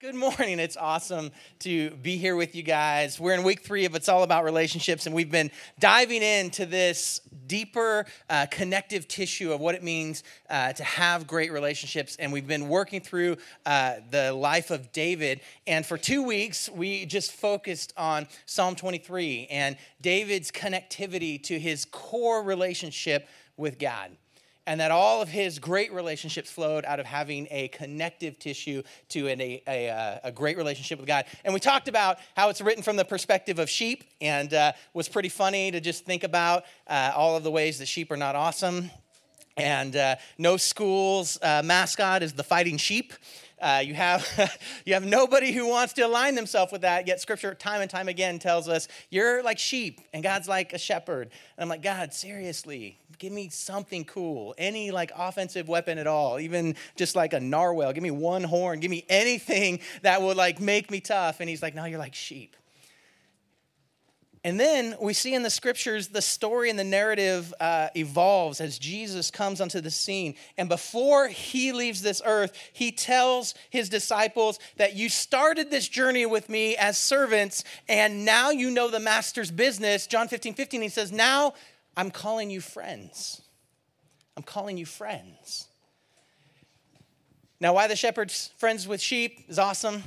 Good morning. It's awesome to be here with you guys. We're in week three of It's All About Relationships, and we've been diving into this deeper uh, connective tissue of what it means uh, to have great relationships. And we've been working through uh, the life of David. And for two weeks, we just focused on Psalm 23 and David's connectivity to his core relationship with God and that all of his great relationships flowed out of having a connective tissue to an, a, a, uh, a, great relationship with God. And we talked about how it's written from the perspective of sheep, and uh, was pretty funny to just think about uh, all of the ways that sheep are not awesome. And uh, no school's uh, mascot is the fighting sheep. Uh, you, have, you have nobody who wants to align themselves with that, yet scripture time and time again tells us, you're like sheep, and God's like a shepherd. And I'm like, God, seriously, give me something cool, any like offensive weapon at all, even just like a narwhal. Give me one horn, give me anything that would like make me tough. And he's like, no, you're like sheep. And then we see in the scriptures the story and the narrative uh, evolves as Jesus comes onto the scene. And before he leaves this earth, he tells his disciples that you started this journey with me as servants, and now you know the master's business. John 15, 15, he says, Now I'm calling you friends. I'm calling you friends. Now, why the shepherd's friends with sheep is awesome.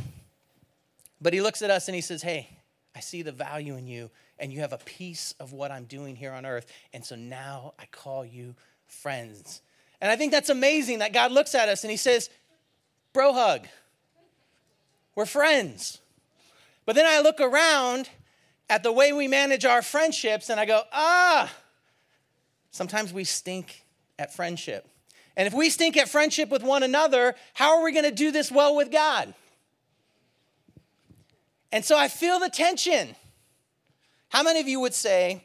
But he looks at us and he says, Hey, I see the value in you and you have a piece of what I'm doing here on earth. And so now I call you friends. And I think that's amazing that God looks at us and he says, Bro hug, we're friends. But then I look around at the way we manage our friendships and I go, ah, sometimes we stink at friendship. And if we stink at friendship with one another, how are we going to do this well with God? And so I feel the tension. How many of you would say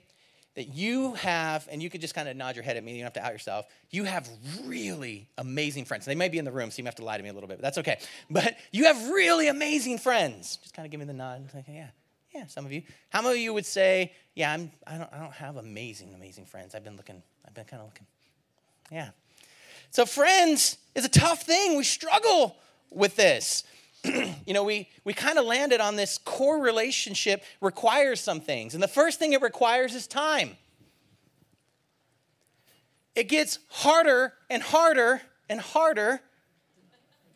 that you have, and you could just kind of nod your head at me, you don't have to out yourself, you have really amazing friends. They may be in the room, so you may have to lie to me a little bit, but that's okay. But you have really amazing friends. Just kind of give me the nod. Like, yeah, yeah, some of you. How many of you would say, yeah, I'm, I, don't, I don't have amazing, amazing friends. I've been looking, I've been kind of looking. Yeah. So, friends is a tough thing. We struggle with this. you know, we, we kind of landed on this core relationship requires some things. And the first thing it requires is time. It gets harder and harder and harder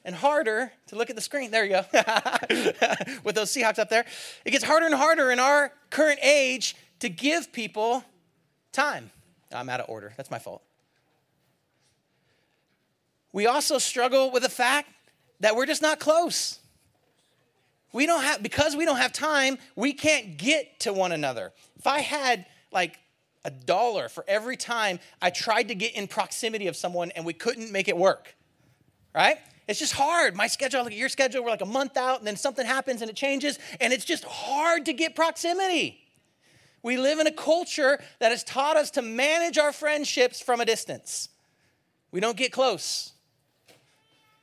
and harder to look at the screen. There you go. With those Seahawks up there. It gets harder and harder in our current age to give people time. I'm out of order. That's my fault. We also struggle with the fact that we're just not close. We don't have, because we don't have time, we can't get to one another. If I had like a dollar for every time I tried to get in proximity of someone and we couldn't make it work, right? It's just hard. My schedule, I look at your schedule, we're like a month out, and then something happens and it changes, and it's just hard to get proximity. We live in a culture that has taught us to manage our friendships from a distance. We don't get close.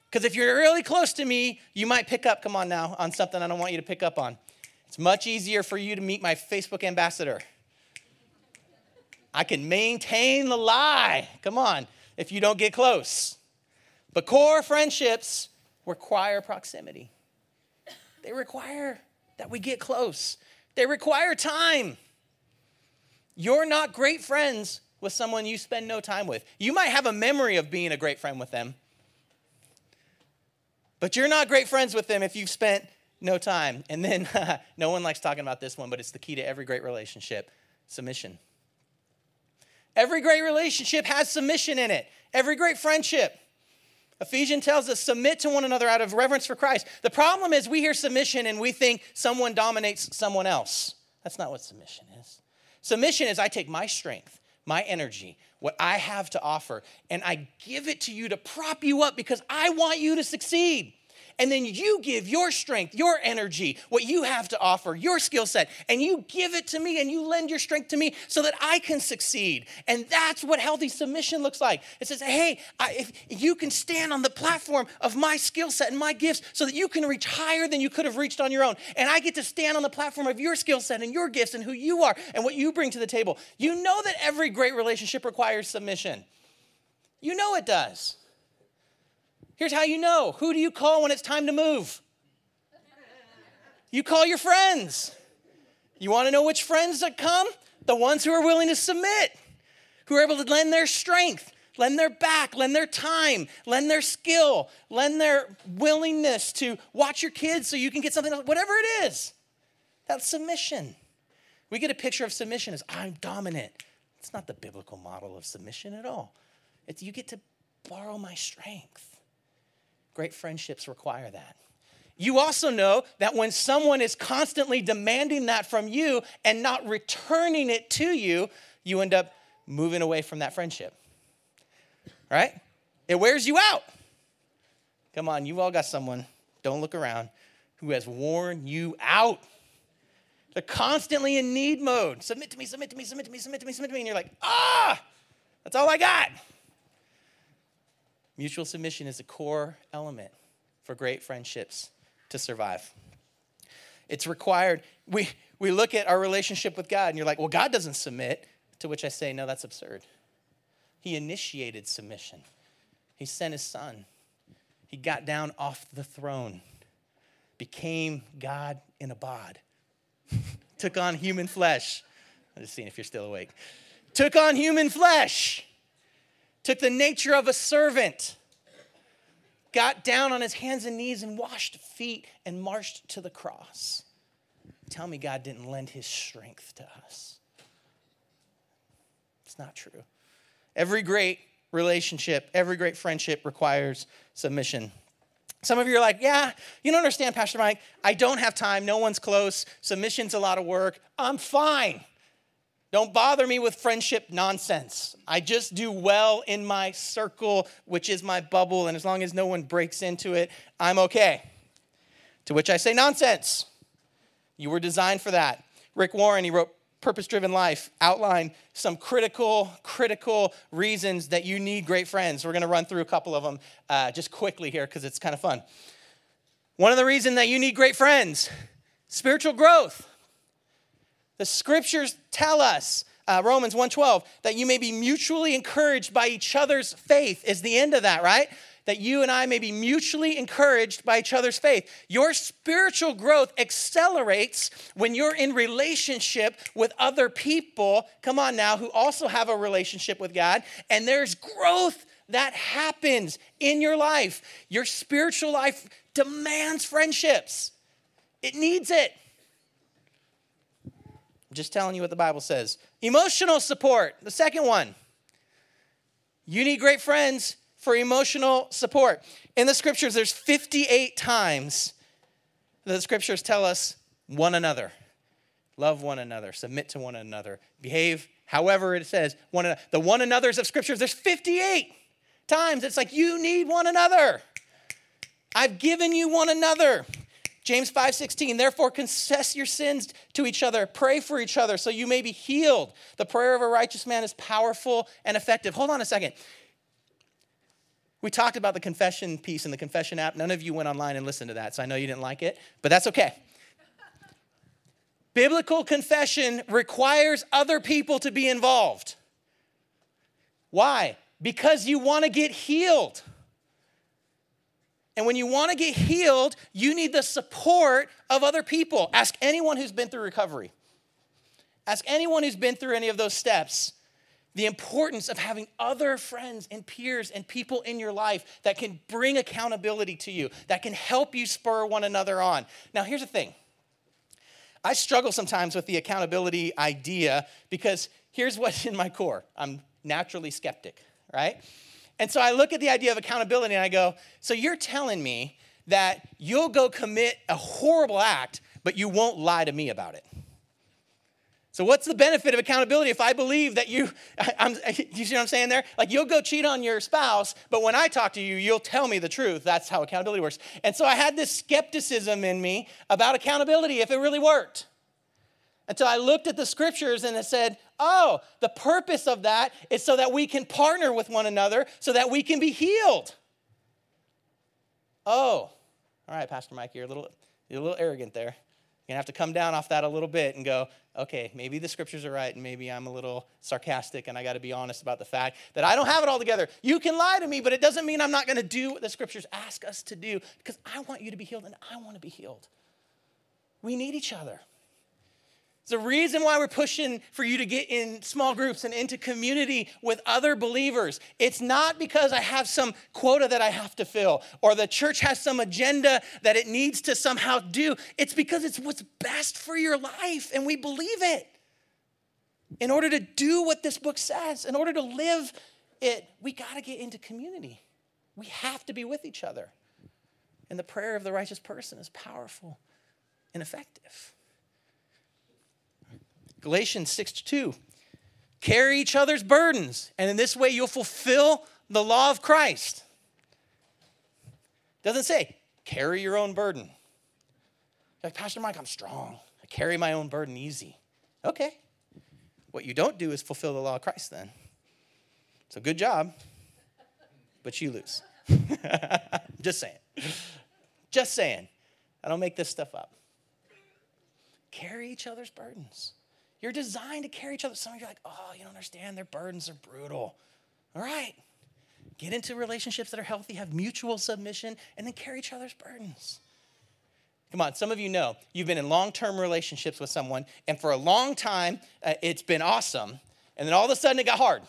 Because if you're really close to me, you might pick up, come on now, on something I don't want you to pick up on. It's much easier for you to meet my Facebook ambassador. I can maintain the lie, come on, if you don't get close. But core friendships require proximity, they require that we get close, they require time. You're not great friends with someone you spend no time with. You might have a memory of being a great friend with them, but you're not great friends with them if you've spent no time. And then, no one likes talking about this one, but it's the key to every great relationship submission. Every great relationship has submission in it, every great friendship. Ephesians tells us submit to one another out of reverence for Christ. The problem is we hear submission and we think someone dominates someone else. That's not what submission is. Submission is I take my strength, my energy, what I have to offer, and I give it to you to prop you up because I want you to succeed. And then you give your strength, your energy, what you have to offer, your skill set, and you give it to me and you lend your strength to me so that I can succeed. And that's what healthy submission looks like. It says, hey, I, if you can stand on the platform of my skill set and my gifts so that you can reach higher than you could have reached on your own. And I get to stand on the platform of your skill set and your gifts and who you are and what you bring to the table. You know that every great relationship requires submission. You know it does. Here's how you know who do you call when it's time to move? You call your friends. You want to know which friends that come? The ones who are willing to submit, who are able to lend their strength, lend their back, lend their time, lend their skill, lend their willingness to watch your kids so you can get something else, whatever it is. That's submission. We get a picture of submission as I'm dominant. It's not the biblical model of submission at all. It's you get to borrow my strength. Great friendships require that. You also know that when someone is constantly demanding that from you and not returning it to you, you end up moving away from that friendship. Right? It wears you out. Come on, you've all got someone, don't look around, who has worn you out. They're constantly in need mode. Submit to me, submit to me, submit to me, submit to me, submit to me. And you're like, ah, that's all I got. Mutual submission is a core element for great friendships to survive. It's required. We, we look at our relationship with God and you're like, well, God doesn't submit. To which I say, no, that's absurd. He initiated submission, He sent His Son, He got down off the throne, became God in a bod took on human flesh. I'm just seeing if you're still awake. Took on human flesh, took the nature of a servant, got down on his hands and knees and washed feet and marched to the cross. Tell me God didn't lend his strength to us. It's not true. Every great relationship, every great friendship requires submission. Some of you are like, yeah, you don't understand, Pastor Mike. I don't have time. No one's close. Submission's a lot of work. I'm fine. Don't bother me with friendship nonsense. I just do well in my circle, which is my bubble, and as long as no one breaks into it, I'm okay. To which I say, nonsense. You were designed for that. Rick Warren, he wrote purpose driven life outline some critical, critical reasons that you need great friends. We're to run through a couple of them uh, just quickly here because it's kind of fun. One of the reasons that you need great friends spiritual growth. The scriptures tell us uh, Romans 1:12 that you may be mutually encouraged by each other's faith is the end of that, right? that you and I may be mutually encouraged by each other's faith. Your spiritual growth accelerates when you're in relationship with other people, come on now, who also have a relationship with God, and there's growth that happens in your life. Your spiritual life demands friendships, it needs it. I'm just telling you what the Bible says. Emotional support, the second one. You need great friends for emotional support. In the scriptures, there's 58 times the scriptures tell us one another. Love one another, submit to one another, behave however it says one another. The one another's of scriptures, there's 58 times. It's like you need one another. I've given you one another. James 5:16 Therefore confess your sins to each other pray for each other so you may be healed the prayer of a righteous man is powerful and effective hold on a second we talked about the confession piece in the confession app. None of you went online and listened to that, so I know you didn't like it, but that's okay. Biblical confession requires other people to be involved. Why? Because you want to get healed. And when you want to get healed, you need the support of other people. Ask anyone who's been through recovery. Ask anyone who's been through any of those steps the importance of having other friends and peers and people in your life that can bring accountability to you, that can help you spur one another on. Now, here's the thing I struggle sometimes with the accountability idea because here's what's in my core I'm naturally skeptic, right? And so I look at the idea of accountability and I go, so you're telling me that you'll go commit a horrible act, but you won't lie to me about it. So what's the benefit of accountability if I believe that you, I'm, you see what I'm saying there? Like you'll go cheat on your spouse, but when I talk to you, you'll tell me the truth. That's how accountability works. And so I had this skepticism in me about accountability if it really worked. Until I looked at the scriptures and it said, oh, the purpose of that is so that we can partner with one another so that we can be healed. Oh, all right, Pastor Mike, you're a little, you're a little arrogant there. You're gonna have to come down off that a little bit and go, okay, maybe the scriptures are right, and maybe I'm a little sarcastic, and I got to be honest about the fact that I don't have it all together. You can lie to me, but it doesn't mean I'm not going to do what the scriptures ask us to do because I want you to be healed, and I want to be healed. We need each other. The reason why we're pushing for you to get in small groups and into community with other believers. It's not because I have some quota that I have to fill or the church has some agenda that it needs to somehow do. It's because it's what's best for your life and we believe it. In order to do what this book says, in order to live it, we got to get into community. We have to be with each other. And the prayer of the righteous person is powerful and effective. Galatians 6 2. Carry each other's burdens, and in this way you'll fulfill the law of Christ. Doesn't say carry your own burden. Like, Pastor Mike, I'm strong. I carry my own burden easy. Okay. What you don't do is fulfill the law of Christ then. So good job, but you lose. Just saying. Just saying. I don't make this stuff up. Carry each other's burdens. You're designed to carry each other. Some of you are like, oh, you don't understand. Their burdens are brutal. All right. Get into relationships that are healthy, have mutual submission, and then carry each other's burdens. Come on, some of you know you've been in long term relationships with someone, and for a long time, uh, it's been awesome. And then all of a sudden, it got hard.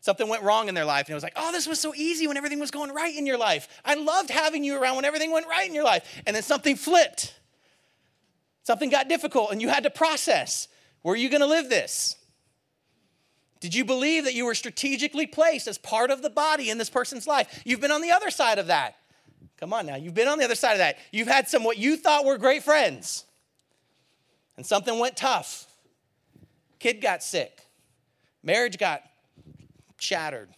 Something went wrong in their life, and it was like, oh, this was so easy when everything was going right in your life. I loved having you around when everything went right in your life. And then something flipped. Something got difficult, and you had to process. Were you going to live this? Did you believe that you were strategically placed as part of the body in this person's life? You've been on the other side of that. Come on now, you've been on the other side of that. You've had some what you thought were great friends, and something went tough. Kid got sick, marriage got shattered,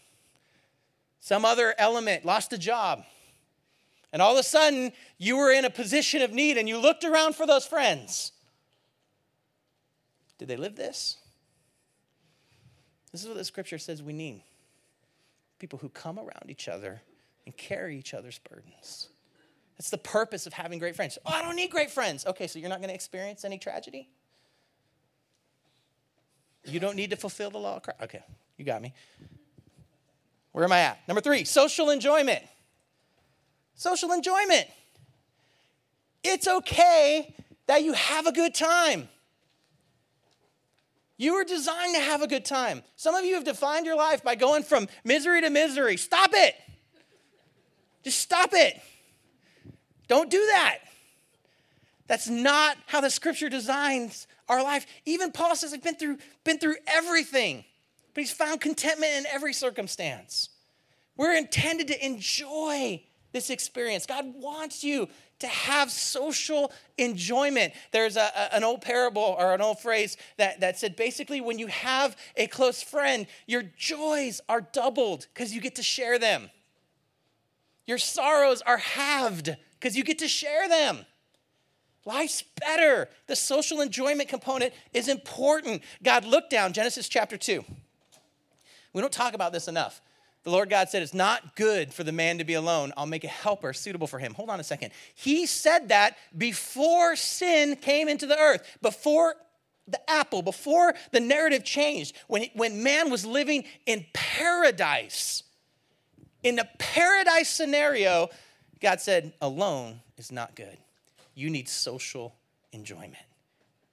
some other element lost a job. And all of a sudden, you were in a position of need and you looked around for those friends. Did they live this? This is what the scripture says we need people who come around each other and carry each other's burdens. That's the purpose of having great friends. Oh, I don't need great friends. Okay, so you're not going to experience any tragedy? You don't need to fulfill the law of Christ. Okay, you got me. Where am I at? Number three, social enjoyment. Social enjoyment. It's okay that you have a good time. You were designed to have a good time. Some of you have defined your life by going from misery to misery. Stop it. Just stop it. Don't do that. That's not how the scripture designs our life. Even Paul says, I've been through, been through everything, but he's found contentment in every circumstance. We're intended to enjoy this experience. God wants you to have social enjoyment. There's a, a, an old parable or an old phrase that, that said basically, when you have a close friend, your joys are doubled because you get to share them. Your sorrows are halved because you get to share them. Life's better. The social enjoyment component is important. God, look down, Genesis chapter 2. We don't talk about this enough. The Lord God said, It's not good for the man to be alone. I'll make a helper suitable for him. Hold on a second. He said that before sin came into the earth, before the apple, before the narrative changed, when, when man was living in paradise. In a paradise scenario, God said, Alone is not good. You need social enjoyment.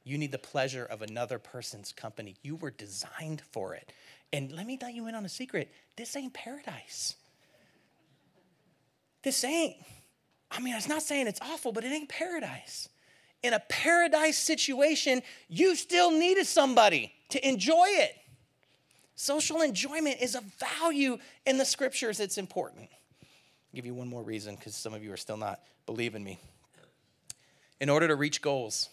You need the pleasure of another person's company. You were designed for it. And let me let you in on a secret this ain't paradise. This ain't, I mean, it's not saying it's awful, but it ain't paradise. In a paradise situation, you still needed somebody to enjoy it. Social enjoyment is a value in the scriptures, it's important. I'll give you one more reason because some of you are still not believing me. In order to reach goals,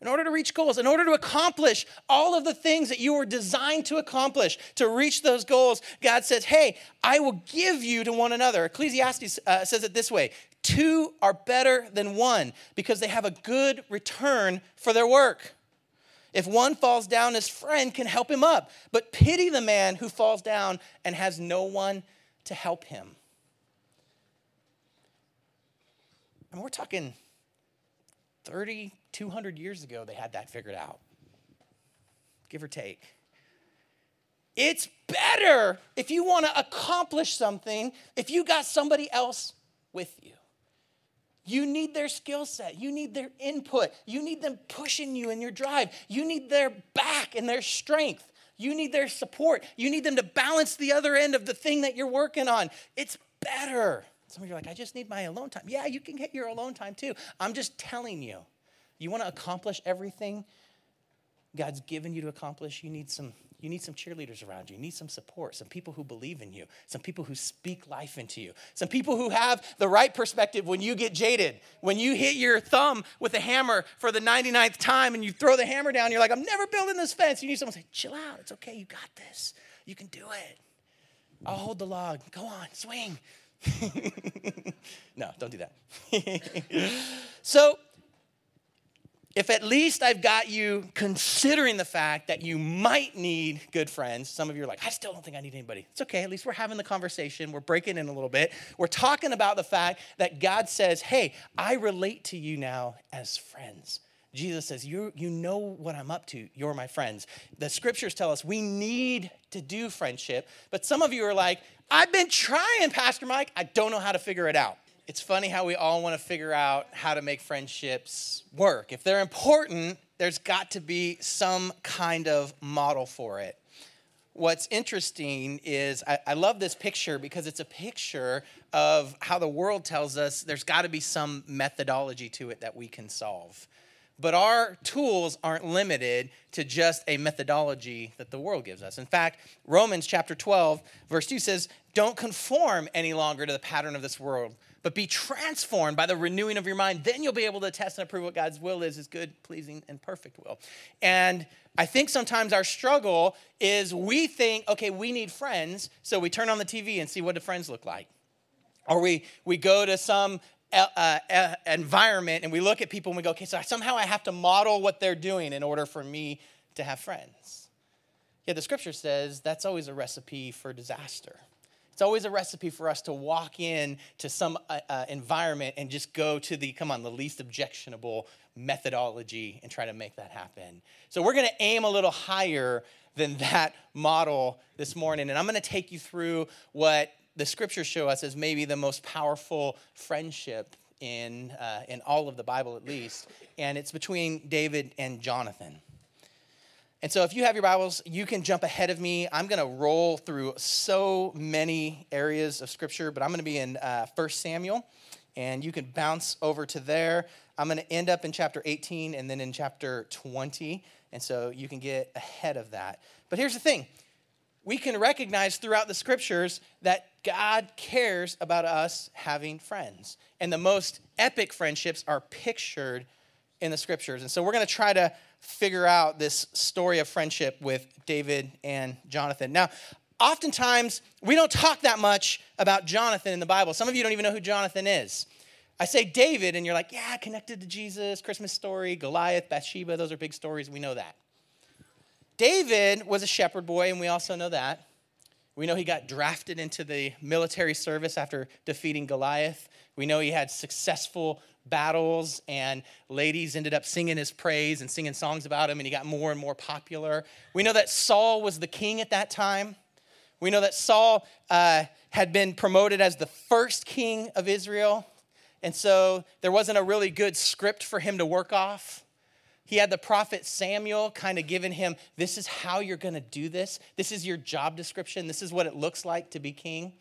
in order to reach goals, in order to accomplish all of the things that you were designed to accomplish, to reach those goals, God says, Hey, I will give you to one another. Ecclesiastes uh, says it this way Two are better than one because they have a good return for their work. If one falls down, his friend can help him up. But pity the man who falls down and has no one to help him. And we're talking 30, 200 years ago, they had that figured out, give or take. It's better if you want to accomplish something if you got somebody else with you. You need their skill set. You need their input. You need them pushing you in your drive. You need their back and their strength. You need their support. You need them to balance the other end of the thing that you're working on. It's better. Some of you are like, I just need my alone time. Yeah, you can get your alone time too. I'm just telling you, you want to accomplish everything God's given you to accomplish, you need some you need some cheerleaders around you. You need some support, some people who believe in you, some people who speak life into you, some people who have the right perspective when you get jaded. When you hit your thumb with a hammer for the 99th time and you throw the hammer down, you're like, I'm never building this fence. You need someone to say, chill out. It's okay. You got this. You can do it. I'll hold the log. Go on, swing. no, don't do that. so, if at least I've got you considering the fact that you might need good friends, some of you are like, I still don't think I need anybody. It's okay. At least we're having the conversation. We're breaking in a little bit. We're talking about the fact that God says, Hey, I relate to you now as friends. Jesus says, you, you know what I'm up to. You're my friends. The scriptures tell us we need to do friendship, but some of you are like, I've been trying, Pastor Mike. I don't know how to figure it out it's funny how we all want to figure out how to make friendships work. If they're important, there's got to be some kind of model for it. What's interesting is I, I love this picture because it's a picture of how the world tells us there's got to be some methodology to it that we can solve. But our tools aren't limited to just a methodology that the world gives us. In fact, Romans chapter 12, verse 2 says, Don't conform any longer to the pattern of this world but be transformed by the renewing of your mind. Then you'll be able to test and approve what God's will is, his good, pleasing, and perfect will. And I think sometimes our struggle is we think, okay, we need friends, so we turn on the TV and see what the friends look like. Or we, we go to some uh, uh, environment and we look at people and we go, okay, so somehow I have to model what they're doing in order for me to have friends. Yeah, the scripture says that's always a recipe for disaster. It's always a recipe for us to walk in to some uh, uh, environment and just go to the, come on, the least objectionable methodology and try to make that happen. So we're going to aim a little higher than that model this morning. And I'm going to take you through what the scriptures show us as maybe the most powerful friendship in, uh, in all of the Bible, at least. And it's between David and Jonathan. And so, if you have your Bibles, you can jump ahead of me. I'm going to roll through so many areas of Scripture, but I'm going to be in uh, 1 Samuel, and you can bounce over to there. I'm going to end up in chapter 18 and then in chapter 20, and so you can get ahead of that. But here's the thing we can recognize throughout the Scriptures that God cares about us having friends, and the most epic friendships are pictured in the Scriptures. And so, we're going to try to figure out this story of friendship with David and Jonathan. Now, oftentimes we don't talk that much about Jonathan in the Bible. Some of you don't even know who Jonathan is. I say David, and you're like, yeah, connected to Jesus, Christmas story, Goliath, Bathsheba, those are big stories. We know that. David was a shepherd boy, and we also know that. We know he got drafted into the military service after defeating Goliath. We know he had successful battles, and ladies ended up singing his praise and singing songs about him, and he got more and more popular. We know that Saul was the king at that time. We know that Saul uh, had been promoted as the first king of Israel, and so there wasn't a really good script for him to work off. He had the prophet Samuel kind of giving him, This is how you're going to do this. This is your job description. This is what it looks like to be king.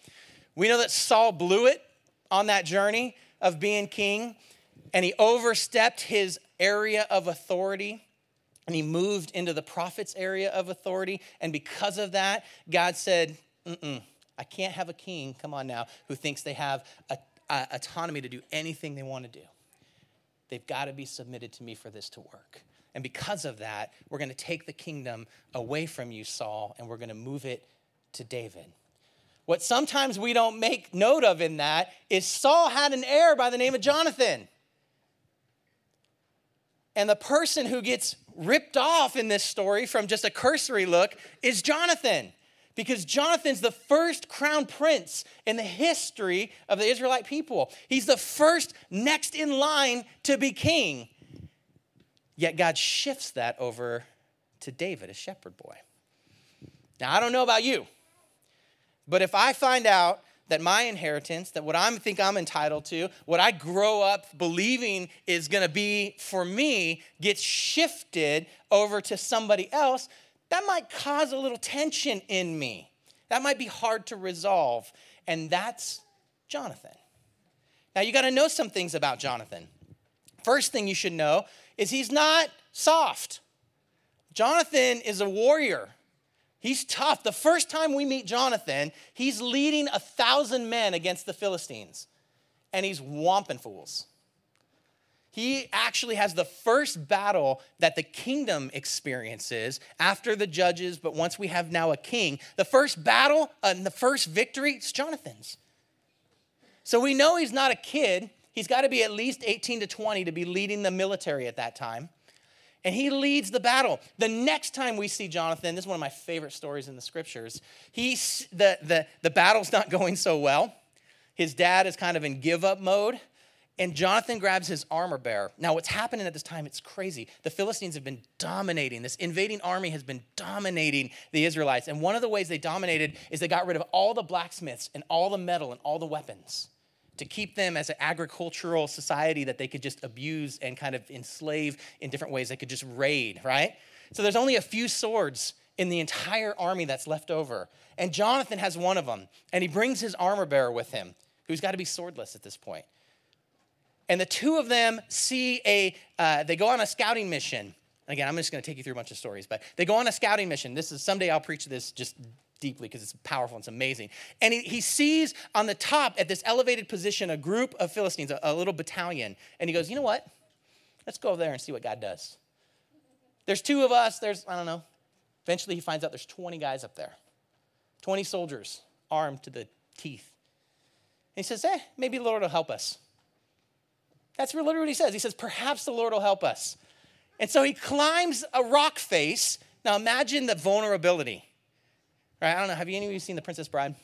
We know that Saul blew it on that journey of being king and he overstepped his area of authority and he moved into the prophet's area of authority. And because of that, God said, Mm-mm, I can't have a king, come on now, who thinks they have a, a, autonomy to do anything they want to do. They've got to be submitted to me for this to work. And because of that, we're going to take the kingdom away from you, Saul, and we're going to move it to David. What sometimes we don't make note of in that is Saul had an heir by the name of Jonathan. And the person who gets ripped off in this story from just a cursory look is Jonathan. Because Jonathan's the first crown prince in the history of the Israelite people. He's the first next in line to be king. Yet God shifts that over to David, a shepherd boy. Now, I don't know about you, but if I find out that my inheritance, that what I think I'm entitled to, what I grow up believing is to be for me, gets shifted over to somebody else, that might cause a little tension in me. That might be hard to resolve. And that's Jonathan. Now, you got to know some things about Jonathan. First thing you should know is he's not soft. Jonathan is a warrior. He's tough. The first time we meet Jonathan, he's leading a thousand men against the Philistines, and he's whomping fools. He actually has the first battle that the kingdom experiences after the judges, but once we have now a king, the first battle and the first victory, it's Jonathan's. So we know he's not a kid. He's got to be at least 18 to 20 to be leading the military at that time and he leads the battle. The next time we see Jonathan, this is one of my favorite stories in the scriptures. He's the, the, the battle's not going so well. His dad is kind of in give up mode. And Jonathan grabs his armor bearer. Now, what's happening at this time, it's crazy. The Philistines have been dominating. This invading army has been dominating the Israelites. And one of the ways they dominated is they got rid of all the blacksmiths and all the metal and all the weapons to keep them as an agricultural society that they could just abuse and kind of enslave in different ways. They could just raid, right? So there's only a few swords in the entire army that's left over. And Jonathan has one of them, and he brings his armor bearer with him, who's got to be swordless at this point. And the two of them see a, uh, they go on a scouting mission. Again, I'm just going to take you through a bunch of stories, but they go on a scouting mission. This is someday I'll preach this just deeply because it's powerful, and it's amazing. And he, he sees on the top at this elevated position a group of Philistines, a, a little battalion. And he goes, You know what? Let's go over there and see what God does. There's two of us, there's, I don't know. Eventually he finds out there's 20 guys up there, 20 soldiers armed to the teeth. And he says, Eh, maybe the Lord will help us. That's literally what he says. He says, Perhaps the Lord will help us. And so he climbs a rock face. Now imagine the vulnerability. Right? I don't know. Have any of you seen The Princess Bride?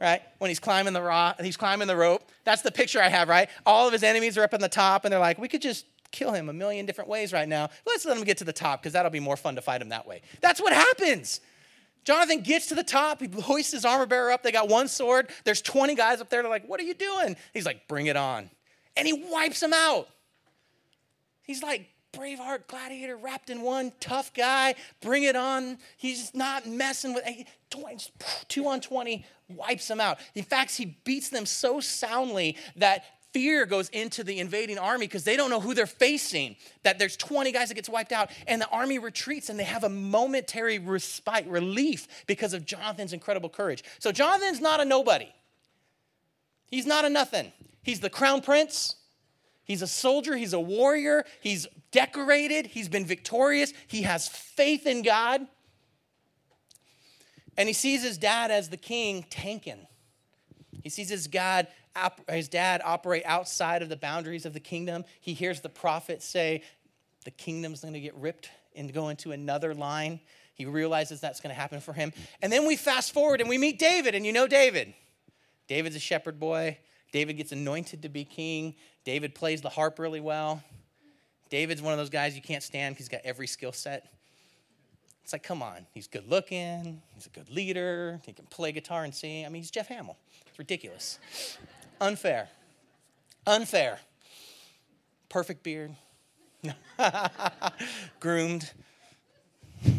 Right? When he's climbing the rock, he's climbing the rope. That's the picture I have, right? All of his enemies are up on the top, and they're like, we could just kill him a million different ways right now. Let's let him get to the top because that'll be more fun to fight him that way. That's what happens. Jonathan gets to the top. He hoists his armor bearer up. They got one sword. There's 20 guys up there. They're like, What are you doing? He's like, Bring it on. And he wipes them out. He's like, Braveheart gladiator wrapped in one, tough guy, bring it on. He's not messing with two on 20, wipes them out. In fact, he beats them so soundly that fear goes into the invading army because they don't know who they're facing. That there's 20 guys that gets wiped out, and the army retreats and they have a momentary respite, relief because of Jonathan's incredible courage. So Jonathan's not a nobody. He's not a nothing. He's the crown prince. He's a soldier, he's a warrior, he's decorated, he's been victorious, he has faith in God. And he sees his dad as the king tanking. He sees his God his dad operate outside of the boundaries of the kingdom. He hears the prophet say the kingdom's going to get ripped and go into another line. He realizes that's going to happen for him. And then we fast forward and we meet David, and you know David. David's a shepherd boy. David gets anointed to be king. David plays the harp really well. David's one of those guys you can't stand because he's got every skill set. It's like, come on, he's good looking, he's a good leader, he can play guitar and sing. I mean, he's Jeff Hamill. It's ridiculous. Unfair. Unfair. Perfect beard. Groomed.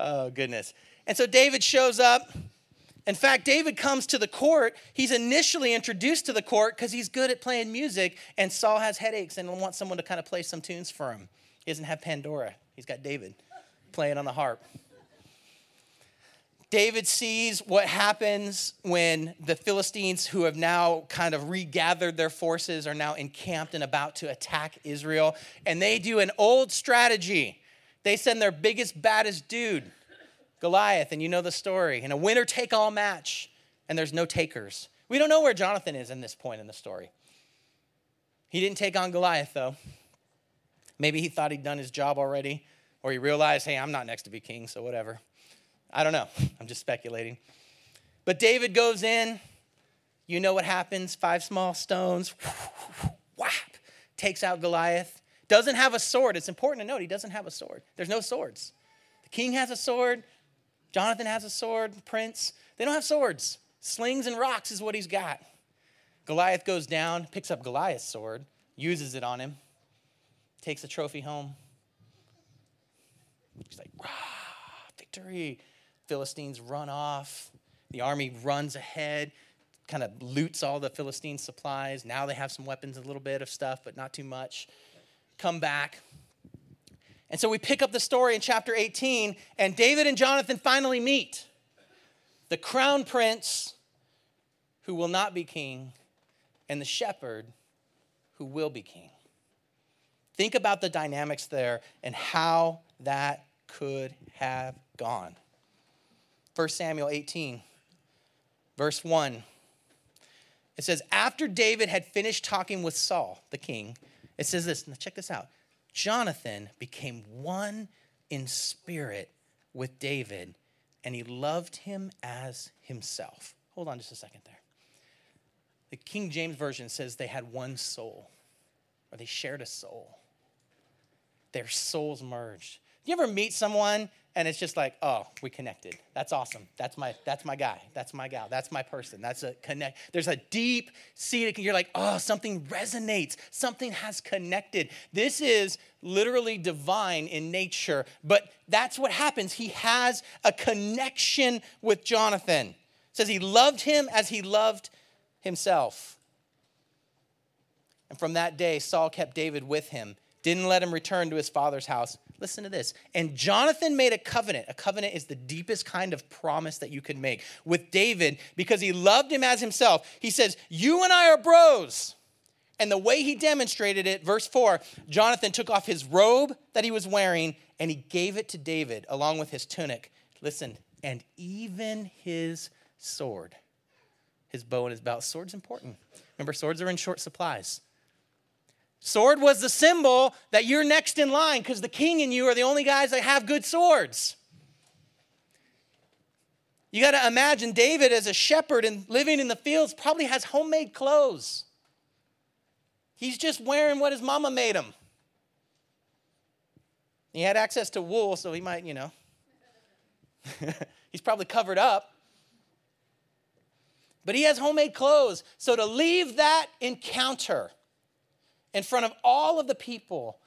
oh, goodness. And so David shows up in fact, David comes to the court. He's initially introduced to the court because he's good at playing music, and Saul has headaches and wants someone to kind of play some tunes for him. He doesn't have Pandora, he's got David playing on the harp. David sees what happens when the Philistines, who have now kind of regathered their forces, are now encamped and about to attack Israel. And they do an old strategy. They send their biggest, baddest dude Goliath, and you know the story, in a winner take all match, and there's no takers. We don't know where Jonathan is in this point in the story. He didn't take on Goliath, though. Maybe he thought he'd done his job already, or he realized, hey, I'm not next to be king, so whatever. I don't know. I'm just speculating. But David goes in. You know what happens five small stones, whap, takes out Goliath. Doesn't have a sword. It's important to note he doesn't have a sword. There's no swords. The king has a sword, Jonathan has a sword, prince. They don't have swords. Slings and rocks is what he's got. Goliath goes down, picks up Goliath's sword, uses it on him, takes the trophy home. He's like, rah, victory. Philistines run off. The army runs ahead, kind of loots all the Philistine supplies. Now they have some weapons, a little bit of stuff, but not too much. Come back. And so we pick up the story in chapter 18, and David and Jonathan finally meet. The crown prince, who will not be king, and the shepherd, who will be king. Think about the dynamics there and how that could have gone. 1 Samuel 18, verse 1. It says, After David had finished talking with Saul, the king, it says this, now check this out. Jonathan became one in spirit with David, and he loved him as himself. Hold on just a second there. The King James Version says they had one soul, or they shared a soul. Their souls merged. You ever meet someone and it's just like, oh, we connected. That's awesome. That's my that's my guy. That's my gal. That's my person. That's a connect. There's a deep seated. You're like, oh, something resonates. Something has connected. This is literally divine in nature, but that's what happens. He has a connection with Jonathan. It says he loved him as he loved himself. And from that day, Saul kept David with him, didn't let him return to his father's house Listen to this. And Jonathan made a covenant. A covenant is the deepest kind of promise that you can make with David because he loved him as himself. He says, You and I are bros. And the way he demonstrated it, verse 4, Jonathan took off his robe that he was wearing and he gave it to David along with his tunic. Listen, and even his sword, his bow and his belt. Sword's important. Remember, swords are in short supplies. Sword was the symbol that you're next in line because the king and you are the only guys that have good swords. You got to imagine David as a shepherd and living in the fields probably has homemade clothes. He's just wearing what his mama made him. He had access to wool, so he might, you know. He's probably covered up. But he has homemade clothes. So to leave that encounter, in front of all of the people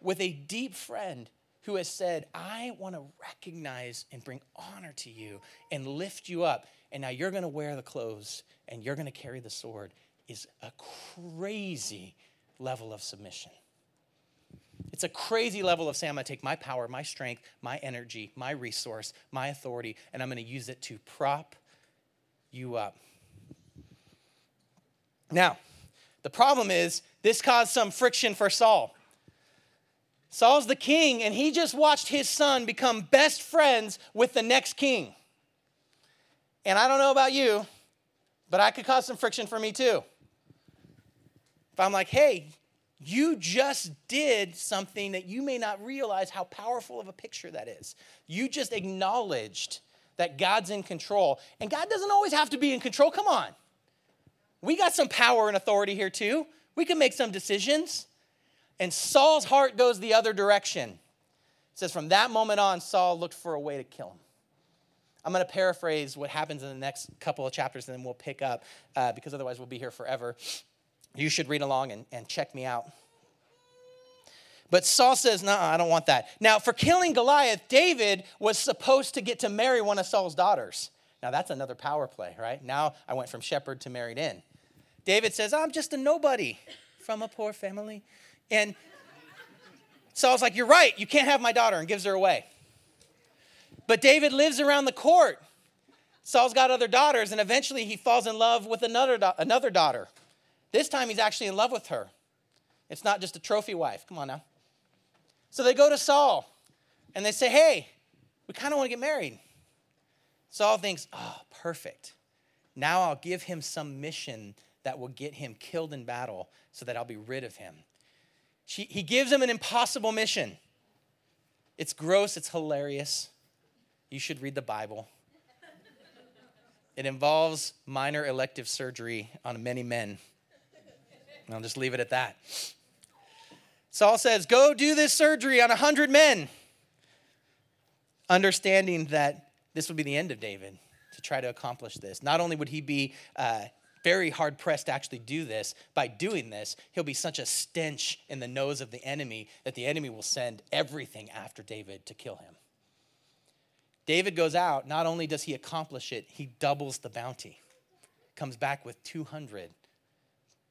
with a deep friend who has said, I want to recognize and bring honor to you and lift you up. And now you're going to wear the clothes and you're going to carry the sword is a crazy level of submission. It's a crazy level of saying, I'm going to take my power, my strength, my energy, my resource, my authority, and I'm going to use it to prop you up. Now, the problem is, this caused some friction for Saul. Saul's the king, and he just watched his son become best friends with the next king. And I don't know about you, but I could cause some friction for me too. If I'm like, hey, you just did something that you may not realize how powerful of a picture that is. You just acknowledged that God's in control. And God doesn't always have to be in control. Come on. We got some power and authority here too. We can make some decisions. And Saul's heart goes the other direction. It says, From that moment on, Saul looked for a way to kill him. I'm going to paraphrase what happens in the next couple of chapters and then we'll pick up uh, because otherwise we'll be here forever. You should read along and, and check me out. But Saul says, No, I don't want that. Now, for killing Goliath, David was supposed to get to marry one of Saul's daughters. Now, that's another power play, right? Now I went from shepherd to married in. David says, I'm just a nobody from a poor family. And Saul's like, You're right, you can't have my daughter, and gives her away. But David lives around the court. Saul's got other daughters, and eventually he falls in love with another, another daughter. This time he's actually in love with her. It's not just a trophy wife. Come on now. So they go to Saul and they say, Hey, we kind of want to get married. Saul thinks, Oh, perfect. Now I'll give him some mission that will get him killed in battle so that I'll be rid of him. She, he gives him an impossible mission. It's gross, it's hilarious. You should read the Bible. It involves minor elective surgery on many men. I'll just leave it at that. Saul says, Go do this surgery on a 100 men, understanding that this would be the end of David to try to accomplish this. Not only would he be uh, very hard pressed to actually do this, by doing this, he'll be such a stench in the nose of the enemy that the enemy will send everything after David to kill him. David goes out, not only does he accomplish it, he doubles the bounty. Comes back with 200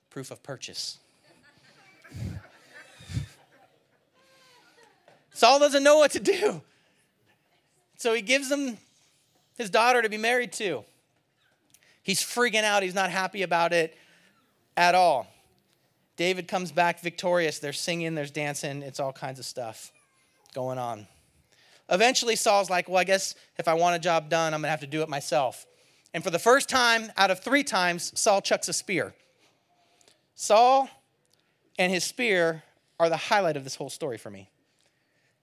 proof of purchase. Saul doesn't know what to do. So he gives him his daughter to be married to. He's freaking out. He's not happy about it at all. David comes back victorious. There's singing, there's dancing, it's all kinds of stuff going on. Eventually, Saul's like, Well, I guess if I want a job done, I'm going to have to do it myself. And for the first time out of three times, Saul chucks a spear. Saul and his spear are the highlight of this whole story for me.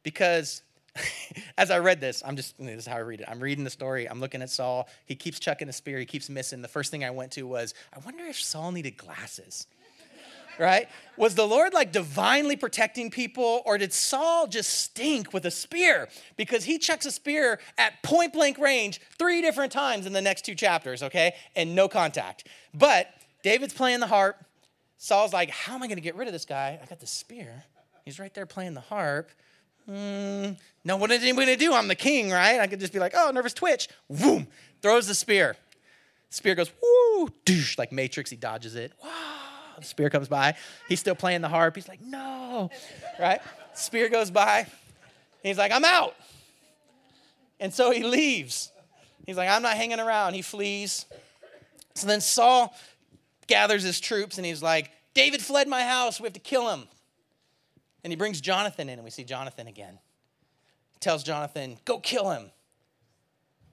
Because as I read this, I'm just, this is how I read it. I'm reading the story. I'm looking at Saul. He keeps chucking a spear. He keeps missing. The first thing I went to was, I wonder if Saul needed glasses. right? Was the Lord like divinely protecting people, or did Saul just stink with a spear? Because he chucks a spear at point blank range three different times in the next two chapters, okay? And no contact. But David's playing the harp. Saul's like, How am I going to get rid of this guy? I got the spear. He's right there playing the harp. Mm, no, what is anybody gonna do? I'm the king, right? I could just be like, oh, nervous twitch. Boom, throws the spear. Spear goes, woo, douche, like Matrix, he dodges it. Wow. Spear comes by. He's still playing the harp. He's like, no, right? Spear goes by. He's like, I'm out. And so he leaves. He's like, I'm not hanging around. He flees. So then Saul gathers his troops and he's like, David fled my house. We have to kill him. And he brings Jonathan in, and we see Jonathan again. He tells Jonathan, Go kill him.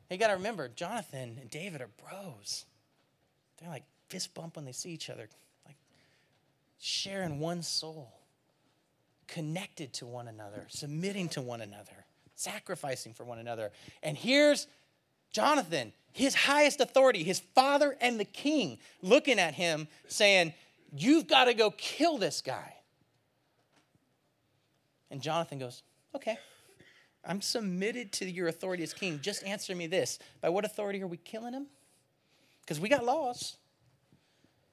You got to remember, Jonathan and David are bros. They're like fist bump when they see each other, like sharing one soul, connected to one another, submitting to one another, sacrificing for one another. And here's Jonathan, his highest authority, his father and the king, looking at him saying, You've got to go kill this guy. And Jonathan goes, Okay, I'm submitted to your authority as king. Just answer me this By what authority are we killing him? Because we got laws.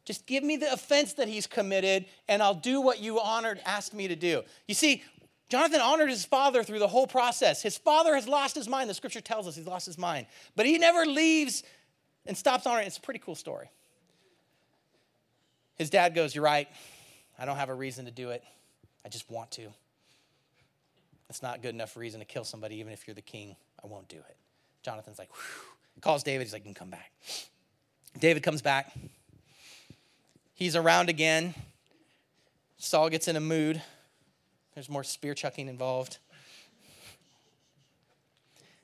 Just give me the offense that he's committed, and I'll do what you honored, asked me to do. You see, Jonathan honored his father through the whole process. His father has lost his mind. The scripture tells us he's lost his mind. But he never leaves and stops honoring. It's a pretty cool story. His dad goes, You're right. I don't have a reason to do it. I just want to. It's not good enough reason to kill somebody, even if you're the king. I won't do it. Jonathan's like, Whew. calls David. He's like, you can come back. David comes back. He's around again. Saul gets in a mood. There's more spear chucking involved.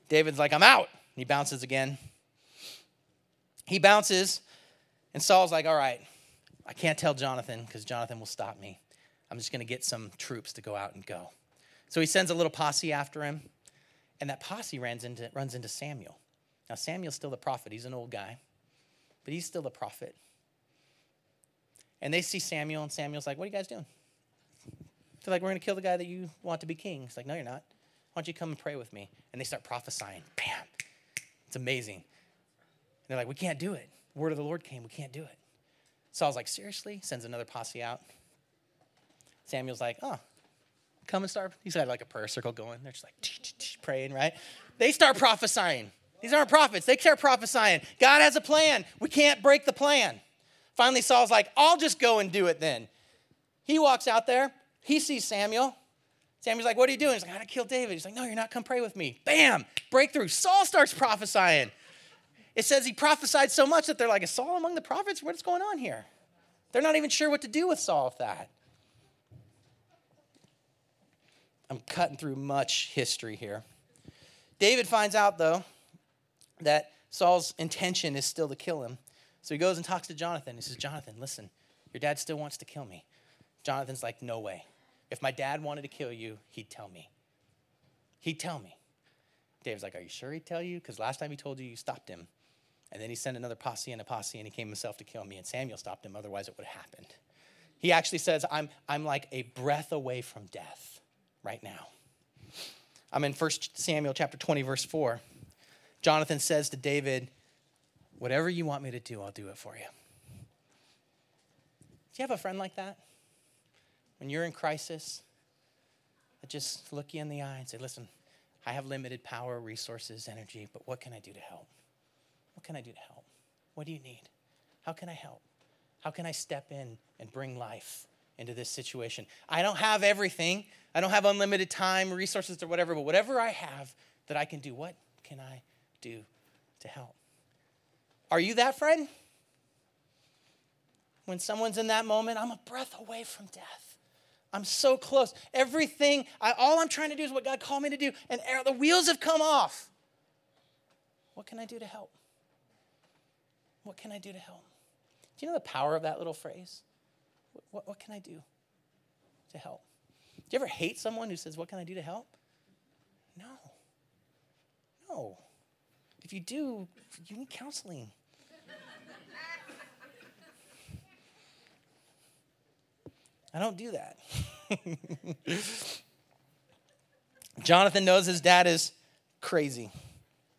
David's like, I'm out. He bounces again. He bounces, and Saul's like, All right, I can't tell Jonathan because Jonathan will stop me. I'm just going to get some troops to go out and go. So he sends a little posse after him, and that posse runs into, runs into Samuel. Now, Samuel's still the prophet. He's an old guy, but he's still the prophet. And they see Samuel, and Samuel's like, What are you guys doing? They're like, We're going to kill the guy that you want to be king. He's like, No, you're not. Why don't you come and pray with me? And they start prophesying. Bam. It's amazing. And they're like, We can't do it. Word of the Lord came. We can't do it. Saul's like, Seriously? Sends another posse out. Samuel's like, Oh, come and start. He's got like a prayer circle going. They're just like praying, right? They start prophesying. These aren't prophets. They start prophesying. God has a plan. We can't break the plan. Finally, Saul's like, I'll just go and do it then. He walks out there. He sees Samuel. Samuel's like, What are you doing? He's like, I gotta kill David. He's like, No, you're not. Come pray with me. Bam! Breakthrough. Saul starts prophesying. It says he prophesied so much that they're like, Is Saul among the prophets? What's going on here? They're not even sure what to do with Saul with that. I'm cutting through much history here. David finds out, though, that Saul's intention is still to kill him. So he goes and talks to Jonathan. He says, Jonathan, listen, your dad still wants to kill me. Jonathan's like, no way. If my dad wanted to kill you, he'd tell me. He'd tell me. David's like, Are you sure he'd tell you? Because last time he told you, you stopped him. And then he sent another posse and a posse, and he came himself to kill me. And Samuel stopped him, otherwise, it would have happened. He actually says, I'm, I'm like a breath away from death right now. I'm in 1 Samuel chapter 20, verse 4. Jonathan says to David, Whatever you want me to do, I'll do it for you. Do you have a friend like that? When you're in crisis, that just look you in the eye and say, Listen, I have limited power, resources, energy, but what can I do to help? What can I do to help? What do you need? How can I help? How can I step in and bring life into this situation? I don't have everything. I don't have unlimited time, resources, or whatever, but whatever I have that I can do, what can I do to help? Are you that friend? When someone's in that moment, I'm a breath away from death. I'm so close. Everything, I, all I'm trying to do is what God called me to do, and the wheels have come off. What can I do to help? What can I do to help? Do you know the power of that little phrase? What, what, can I do to help? Do you ever hate someone who says, What can I do to help? No. No. If you do, you need counseling. I don't do that. Jonathan knows his dad is crazy.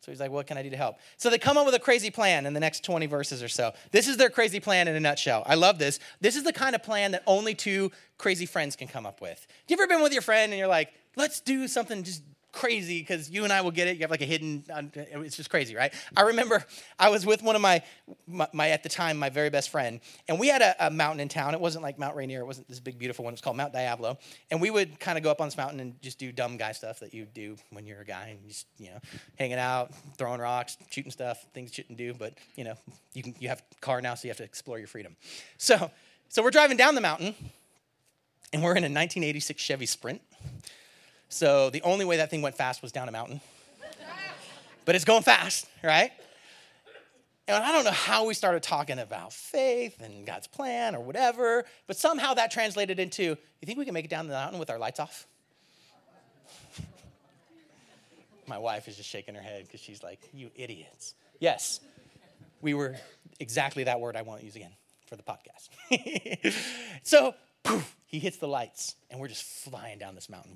So he's like, What can I do to help? So they come up with a crazy plan in the next 20 verses or so. This is their crazy plan in a nutshell. I love this. This is the kind of plan that only two crazy friends can come up with. You ever been with your friend and you're like, Let's do something just crazy because you and I will get it. You have like a hidden, it's just crazy, right? I remember I was with one of my, my, my at the time, my very best friend, and we had a, a, mountain in town. It wasn't like Mount Rainier, it wasn't this big, beautiful one. It was called Mount Diablo. And we would kind of go up on this mountain and just do dumb guy stuff that you do when you're a guy and just, you know, hanging out, throwing rocks, shooting stuff, things you shouldn't do, but, you know, you, can, you have a car now, so you have to explore your freedom. So, so we're driving down the mountain, and we're in a 1986 Chevy Sprint. So the only way that thing went fast was down a mountain. but it's going fast, right? And I don't know how we started talking about faith and God's plan or whatever, but somehow that translated into you think we can make it down the mountain with our lights off? My wife is just shaking her head because she's like, You idiots. Yes, we were exactly that word I won't use again for the podcast. so, poof, he hits the lights, and we're just flying down this mountain.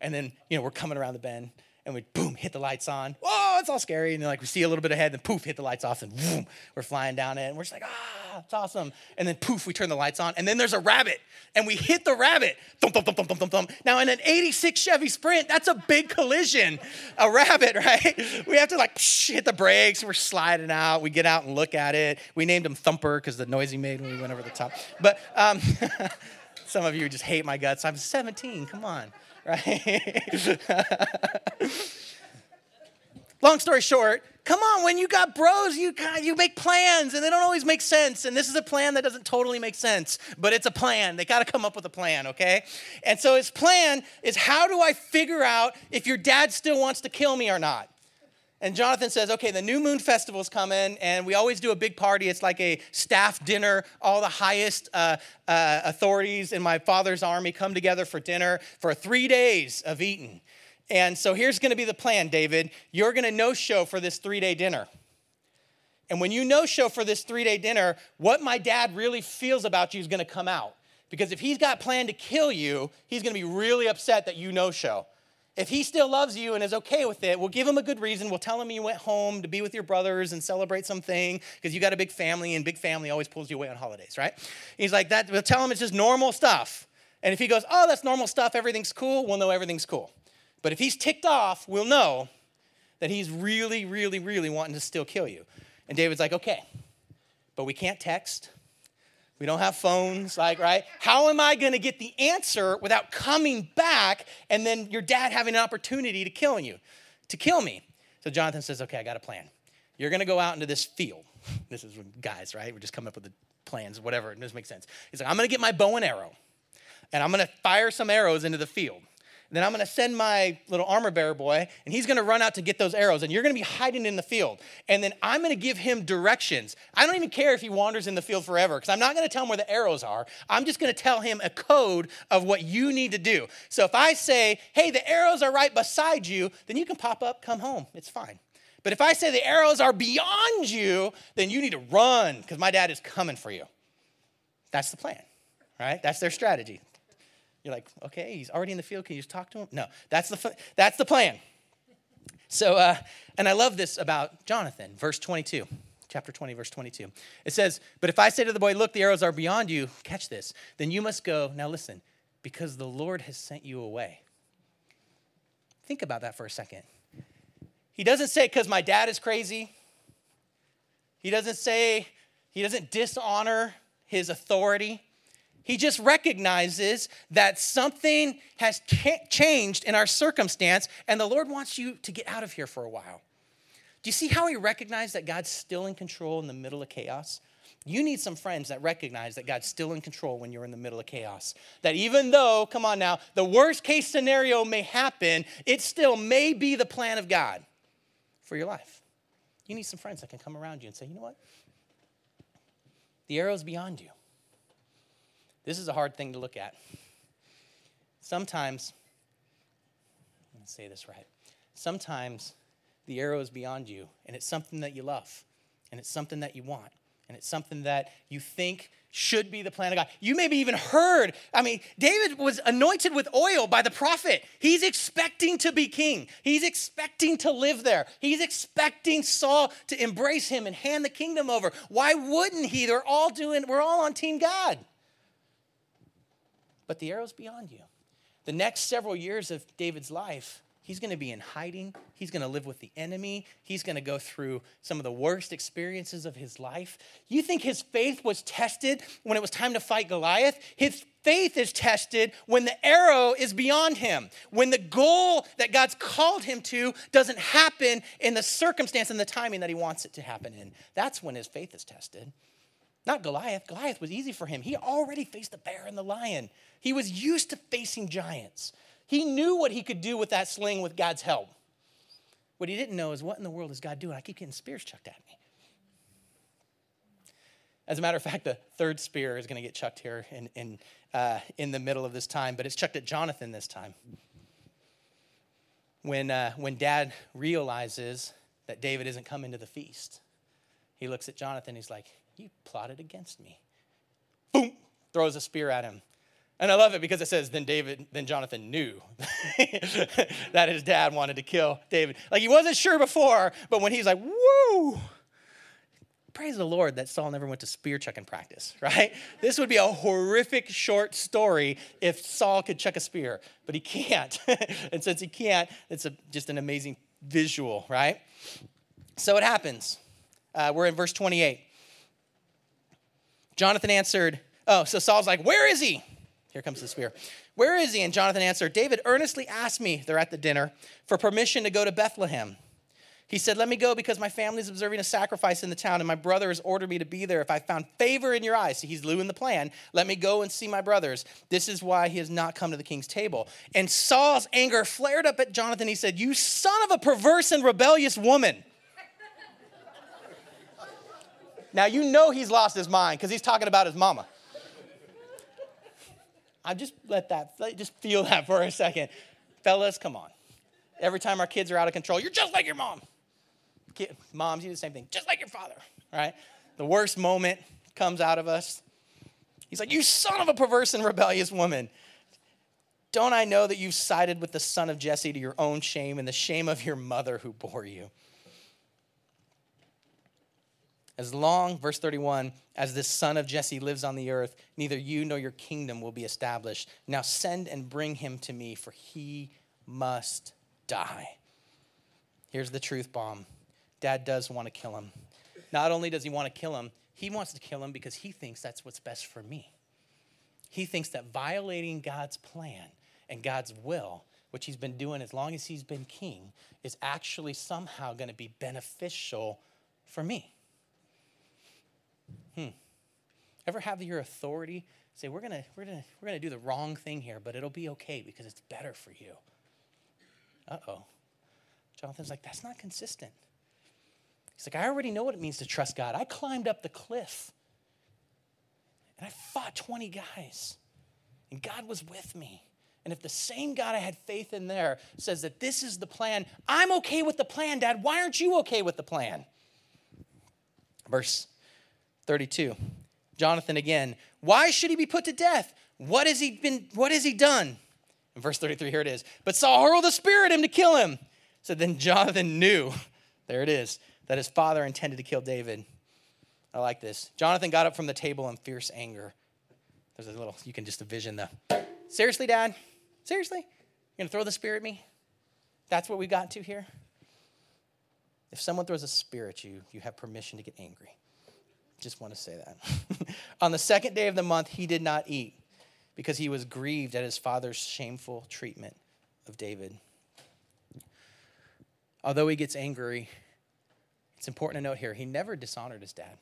And then, you know, we're coming around the bend and we boom, hit the lights on. Oh, it's all scary. And then like we see a little bit ahead, then poof, hit the lights off, and boom, we're flying down it. And we're just like, ah, it's awesome. And then poof, we turn the lights on, and then there's a rabbit, and we hit the rabbit. Thump, thump, thump, thump, thump, thump. Now in an 86 Chevy Sprint, that's a big collision. A rabbit, right? We have to like psh, hit the brakes. We're sliding out. We get out and look at it. We named him Thumper because the noise he made when we went over the top. But um, some of you just hate my guts. I'm 17. Come on right? Long story short, come on, when you got bros, you you make plans and they don't always make sense. And this is a plan that doesn't totally make sense, but it's a plan. They got to come up with a plan, okay? And so his plan is how do I figure out if your dad still wants to kill me or not? And Jonathan says, okay, the New Moon Festival's coming, and we always do a big party. It's like a staff dinner. All the highest uh, uh, authorities in my father's army come together for dinner for three days of eating. And so here's to be the plan, David. You're to no show for this three day dinner. And when you no show for this three day dinner, what my dad really feels about you is to come out. Because if he's got planned to kill you, he's to be really upset that you no show. If he still loves you and is okay with it, we'll give him a good reason. We'll tell him you went home to be with your brothers and celebrate something because you got a big family and big family always pulls you away on holidays, right? He's like, that, we'll tell him it's just normal stuff. And if he goes, oh, that's normal stuff, everything's cool, we'll know everything's cool. But if he's ticked off, we'll know that he's really, really, really wanting to still kill you. And David's like, okay, but we can't text. We don't have phones, like, right? How am I to get the answer without coming back and then your dad having an opportunity to kill you, to kill me? So Jonathan says, okay, I got a plan. You're to go out into this field. This is guys, right? We're just coming up with the plans, whatever. It doesn't make sense. He's like, I'm to get my bow and arrow, and I'm to fire some arrows into the field. Then I'm going to send my little armor bearer boy, and he's going to run out to get those arrows, and you're going to be hiding in the field. And then I'm going to give him directions. I don't even care if he wanders in the field forever, because I'm not going to tell him where the arrows are. I'm just going to tell him a code of what you need to do. So if I say, hey, the arrows are right beside you, then you can pop up, come home. It's fine. But if I say the arrows are beyond you, then you need to run, because my dad is coming for you. That's the plan, right? That's their strategy. You're like, okay, he's already in the field. Can you just talk to him? No, that's the, that's the plan. So, uh, and I love this about Jonathan, verse 22, chapter 20, verse 22. It says, But if I say to the boy, Look, the arrows are beyond you, catch this, then you must go. Now listen, because the Lord has sent you away. Think about that for a second. He doesn't say, Because my dad is crazy. He doesn't say, He doesn't dishonor his authority. He just recognizes that something has changed in our circumstance, and the Lord wants you to get out of here for a while. Do you see how he recognized that God's still in control in the middle of chaos? You need some friends that recognize that God's still in control when you're in the middle of chaos. That even though, come on now, the worst case scenario may happen, it still may be the plan of God for your life. You need some friends that can come around you and say, you know what? The arrow's beyond you. This is a hard thing to look at. Sometimes, let me say this right. Sometimes the arrow is beyond you, and it's something that you love, and it's something that you want, and it's something that you think should be the plan of God. You maybe even heard. I mean, David was anointed with oil by the prophet. He's expecting to be king. He's expecting to live there. He's expecting Saul to embrace him and hand the kingdom over. Why wouldn't he? They're all doing, we're all on team God but the arrow's beyond you. The next several years of David's life, he's going to be in hiding. He's going to live with the enemy. He's going to go through some of the worst experiences of his life. You think his faith was tested when it was time to fight Goliath? His faith is tested when the arrow is beyond him, when the goal that God's called him to doesn't happen in the circumstance and the timing that he wants it to happen in. That's when his faith is tested. Not Goliath. Goliath was easy for him. He already faced the bear and the lion. He was used to facing giants. He knew what he could do with that sling with God's help. What he didn't know is what in the world is God doing? I keep getting spears chucked at me. As a matter of fact, the third spear is going to get chucked here in, in, uh, in the middle of this time, but it's chucked at Jonathan this time. When, uh, when dad realizes that David isn't coming to the feast, he looks at Jonathan. He's like, You plotted against me. Boom! Throws a spear at him. And I love it because it says, then David, then Jonathan knew that his dad wanted to kill David. Like he wasn't sure before, but when he's like, woo, praise the Lord that Saul never went to spear chucking practice, right? This would be a horrific short story if Saul could chuck a spear, but he can't. and since he can't, it's a, just an amazing visual, right? So it happens. Uh, we're in verse 28. Jonathan answered, Oh, so Saul's like, Where is he? Here comes the spear. Where is he? And Jonathan answered, David earnestly asked me, they're at the dinner, for permission to go to Bethlehem. He said, Let me go because my family is observing a sacrifice in the town, and my brother has ordered me to be there. If I found favor in your eyes, he's doing the plan, let me go and see my brothers. This is why he has not come to the king's table. And Saul's anger flared up at Jonathan. He said, You son of a perverse and rebellious woman. now you know he's lost his mind because he's talking about his mama. I just let that, just feel that for a second. Fellas, come on. Every time our kids are out of control, you're just like your mom. Moms, you do the same thing, just like your father, right? The worst moment comes out of us. He's like, You son of a perverse and rebellious woman. Don't I know that you've sided with the son of Jesse to your own shame and the shame of your mother who bore you? As long, verse 31, as this son of Jesse lives on the earth, neither you nor your kingdom will be established. Now send and bring him to me, for he must die. Here's the truth bomb Dad does want to kill him. Not only does he want to kill him, he wants to kill him because he thinks that's what's best for me. He thinks that violating God's plan and God's will, which he's been doing as long as he's been king, is actually somehow going to be beneficial for me. Hmm. Ever have your authority say, we're gonna, we're gonna, we're gonna do the wrong thing here, but it'll be okay because it's better for you. Uh-oh. Jonathan's like, that's not consistent. He's like, I already know what it means to trust God. I climbed up the cliff and I fought 20 guys, and God was with me. And if the same God I had faith in there says that this is the plan, I'm okay with the plan, Dad. Why aren't you okay with the plan? Verse 32. Jonathan again, why should he be put to death? What has he been what has he done? In verse 33 here it is. But Saul hurled a spear at him to kill him. So then Jonathan knew, there it is, that his father intended to kill David. I like this. Jonathan got up from the table in fierce anger. There's a little, you can just envision the, seriously, dad? Seriously? You're gonna throw the spear at me? That's what we got to here? If someone throws a spear at you, you have permission to get angry. Just want to say that. On the second day of the month, he did not eat because he was grieved at his father's shameful treatment of David. Although he gets angry, it's important to note here he never dishonored his dad.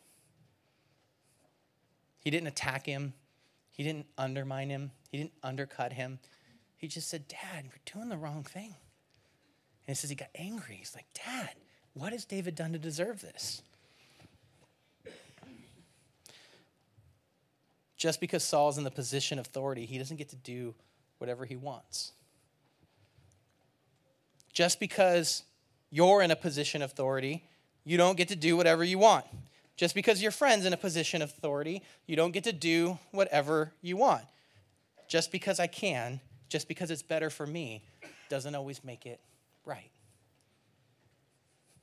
He didn't attack him, he didn't undermine him, he didn't undercut him. He just said, Dad, you're doing the wrong thing. And he says he got angry. He's like, Dad, what has David done to deserve this? Just because Saul's in the position of authority, he doesn't get to do whatever he wants. Just because you're in a position of authority, you don't get to do whatever you want. Just because your friend's in a position of authority, you don't get to do whatever you want. Just because I can, just because it's better for me, doesn't always make it right.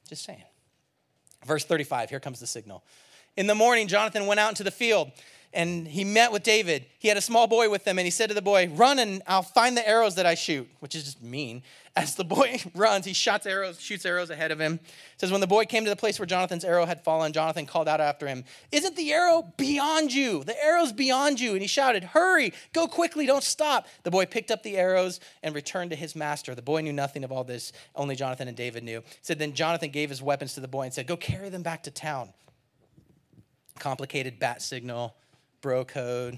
Just saying. Verse 35, here comes the signal. In the morning, Jonathan went out into the field and he met with David. He had a small boy with him, and he said to the boy, Run and I'll find the arrows that I shoot, which is just mean. As the boy runs, he shoots arrows, shoots arrows ahead of him. It says, When the boy came to the place where Jonathan's arrow had fallen, Jonathan called out after him, Isn't the arrow beyond you? The arrow's beyond you. And he shouted, Hurry, go quickly, don't stop. The boy picked up the arrows and returned to his master. The boy knew nothing of all this, only Jonathan and David knew. Said, Then Jonathan gave his weapons to the boy and said, Go carry them back to town. Complicated bat signal bro code,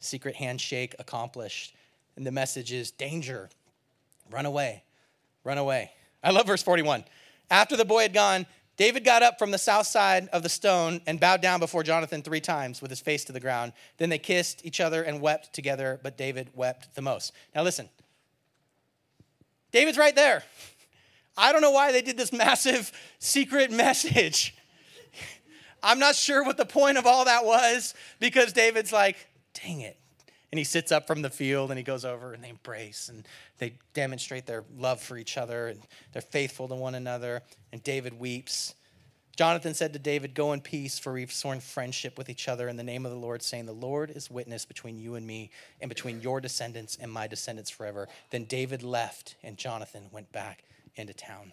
secret handshake accomplished. And the message is danger, run away, run away. I love verse 41. After the boy had gone, David got up from the south side of the stone and bowed down before Jonathan three times with his face to the ground. Then they kissed each other and wept together, but David wept the most. Now listen, David's right there. I don't know why they did this massive secret message. I'm not sure what the point of all that was because David's like, dang it. And he sits up from the field and he goes over and they embrace and they demonstrate their love for each other and they're faithful to one another. And David weeps. Jonathan said to David, Go in peace, for we've sworn friendship with each other in the name of the Lord, saying, The Lord is witness between you and me, and between your descendants and my descendants forever. Then David left, and Jonathan went back into town.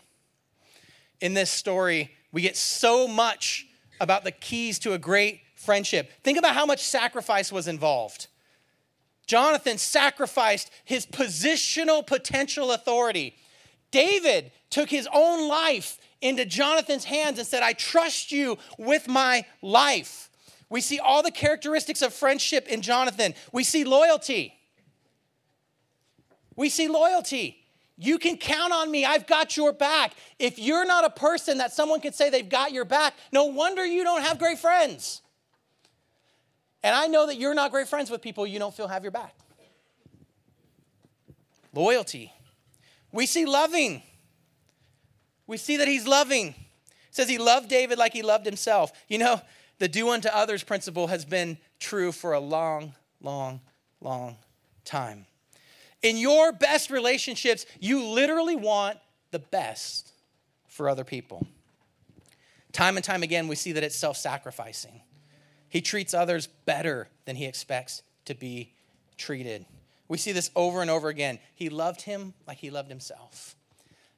In this story, we get so much about the keys to a great friendship. Think about how much sacrifice was involved. Jonathan sacrificed his positional potential authority. David took his own life into Jonathan's hands and said, I trust you with my life. We see all the characteristics of friendship in Jonathan. We see loyalty. We see loyalty. You can count on me. I've got your back. If you're not a person that someone can say they've got your back, no wonder you don't have great friends. And I know that you're not great friends with people you don't feel have your back. Loyalty. We see loving. We see that he's loving. It says he loved David like he loved himself. You know, the do unto others principle has been true for a long, long, long time. In your best relationships, you literally want the best for other people. Time and time again, we see that it's self sacrificing. He treats others better than he expects to be treated. We see this over and over again. He loved him like he loved himself.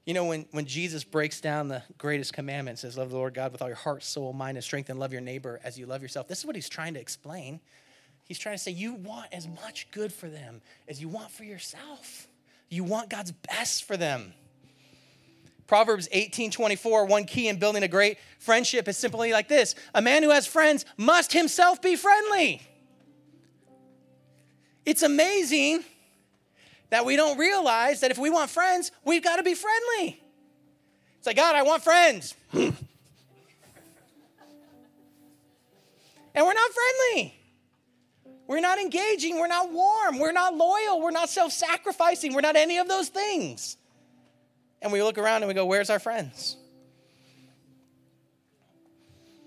You know, when, when Jesus breaks down the greatest commandment, says, Love the Lord God with all your heart, soul, mind, and strength, and love your neighbor as you love yourself. This is what he's trying to explain. He's trying to say, you want as much good for them as you want for yourself. You want God's best for them. Proverbs 18 24, one key in building a great friendship is simply like this A man who has friends must himself be friendly. It's amazing that we don't realize that if we want friends, we've got to be friendly. It's like, God, I want friends. and we're not friendly. We're not engaging. We're not warm. We're not loyal. We're not self sacrificing. We're not any of those things. And we look around and we go, Where's our friends?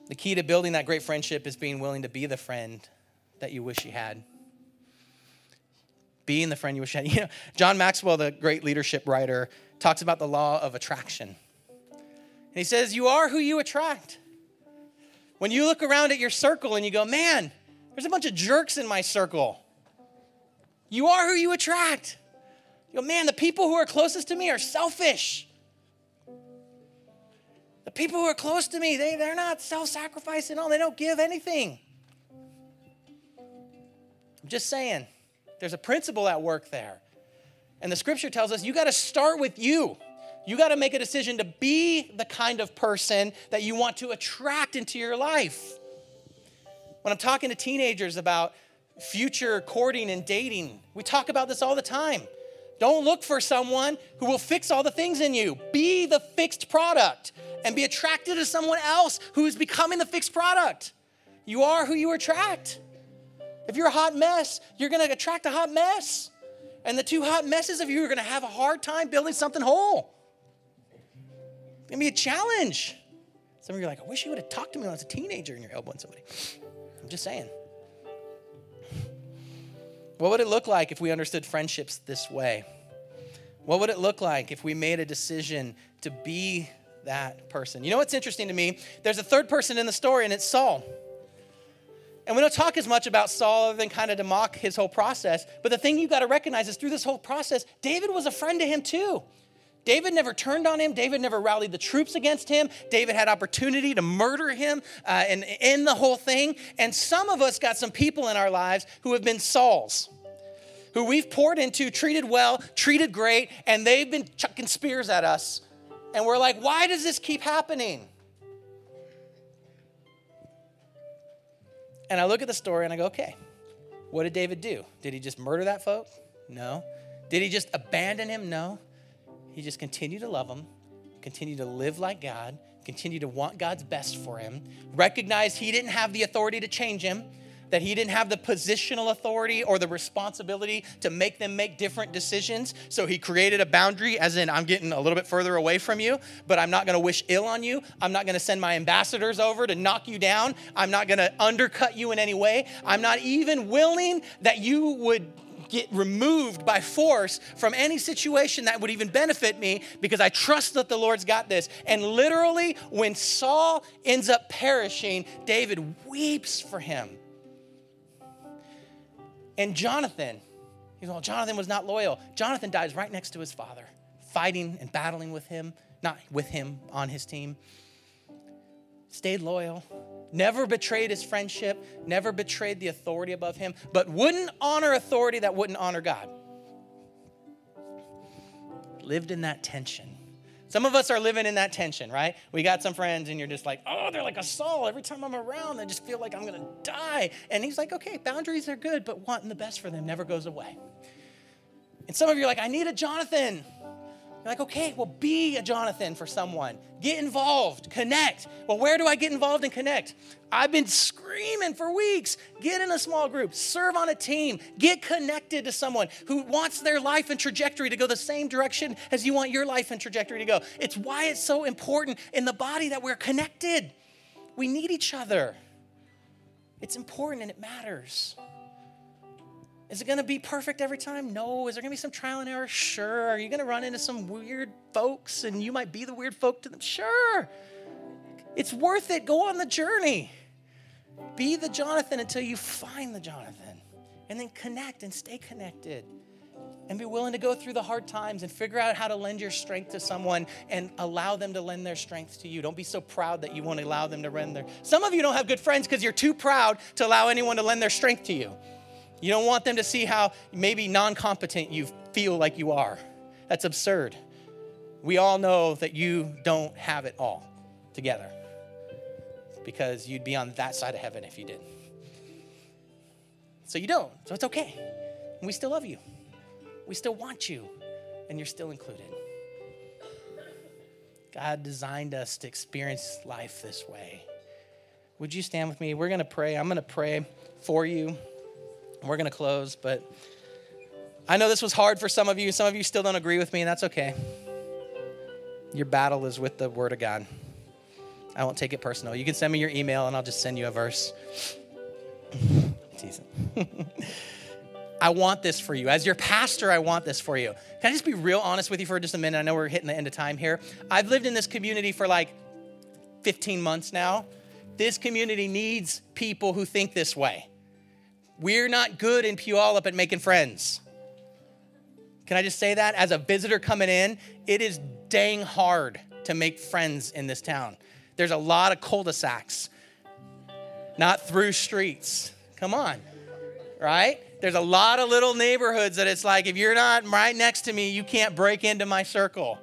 The key to building that great friendship is being willing to be the friend that you wish you had. Being the friend you wish you had. You know, John Maxwell, the great leadership writer, talks about the law of attraction. And he says, You are who you attract. When you look around at your circle and you go, Man, there's a bunch of jerks in my circle. You are who you attract. You go, Man, the people who are closest to me are selfish. The people who are close to me, they, they're not self sacrificing all, they don't give anything. I'm just saying, there's a principle at work there. And the scripture tells us you got to start with you. You got to make a decision to be the kind of person that you want to attract into your life. When I'm talking to teenagers about future courting and dating, we talk about this all the time. Don't look for someone who will fix all the things in you. Be the fixed product and be attracted to someone else who is becoming the fixed product. You are who you attract. If you're a hot mess, you're going to attract a hot mess. And the two hot messes of you are going to have a hard time building something whole. It's going to be a challenge. Some of you are like, I wish you would have talked to me when I was a teenager and you're elbowing somebody. Just saying. What would it look like if we understood friendships this way? What would it look like if we made a decision to be that person? You know what's interesting to me? There's a third person in the story, and it's Saul. And we don't talk as much about Saul other than kind of to mock his whole process. But the thing you got to recognize is through this whole process, David was a friend to him too. David never turned on him. David never rallied the troops against him. David had opportunity to murder him uh, and end the whole thing. And some of us got some people in our lives who have been Sauls, who we've poured into, treated well, treated great, and they've been chucking spears at us. And we're like, why does this keep happening? And I look at the story and I go, okay, what did David do? Did he just murder that folk? No. Did he just abandon him? No. He just continued to love him, continued to live like God, continued to want God's best for him, recognized he didn't have the authority to change him, that he didn't have the positional authority or the responsibility to make them make different decisions. So he created a boundary, as in, I'm getting a little bit further away from you, but I'm not gonna wish ill on you. I'm not gonna send my ambassadors over to knock you down. I'm not gonna undercut you in any way. I'm not even willing that you would get removed by force from any situation that would even benefit me because I trust that the Lord's got this. And literally, when Saul ends up perishing, David weeps for him. And Jonathan, you know, Jonathan was not loyal. Jonathan dies right next to his father, fighting and battling with him, not with him on his team. Stayed loyal, never betrayed his friendship, never betrayed the authority above him, but wouldn't honor authority that wouldn't honor God. Lived in that tension. Some of us are living in that tension, right? We got some friends, and you're just like, oh, they're like a Saul. Every time I'm around, I just feel like I'm gonna die. And he's like, okay, boundaries are good, but wanting the best for them never goes away. And some of you are like, I need a Jonathan. You're like, okay, well, be a Jonathan for someone. Get involved, connect. Well, where do I get involved and connect? I've been screaming for weeks. Get in a small group, serve on a team, get connected to someone who wants their life and trajectory to go the same direction as you want your life and trajectory to go. It's why it's so important in the body that we're connected. We need each other. It's important and it matters. Is it going to be perfect every time? No. Is there going to be some trial and error? Sure. Are you going to run into some weird folks and you might be the weird folk to them? Sure. It's worth it. Go on the journey. Be the Jonathan until you find the Jonathan. And then connect and stay connected. And be willing to go through the hard times and figure out how to lend your strength to someone and allow them to lend their strength to you. Don't be so proud that you won't allow them to lend their. Some of you don't have good friends because you're too proud to allow anyone to lend their strength to you. You don't want them to see how maybe non competent you feel like you are. That's absurd. We all know that you don't have it all together because you'd be on that side of heaven if you did. So you don't. So it's okay. We still love you. We still want you, and you're still included. God designed us to experience life this way. Would you stand with me? We're going to pray. I'm going to pray for you. We're going to close, but I know this was hard for some of you. Some of you still don't agree with me, and that's okay. Your battle is with the Word of God. I won't take it personal. You can send me your email, and I'll just send you a verse. I want this for you. As your pastor, I want this for you. Can I just be real honest with you for just a minute? I know we're hitting the end of time here. I've lived in this community for like 15 months now. This community needs people who think this way. We're not good in Puyallup at making friends. Can I just say that? As a visitor coming in, it is dang hard to make friends in this town. There's a lot of cul de sacs, not through streets. Come on, right? There's a lot of little neighborhoods that it's like, if you're not right next to me, you can't break into my circle.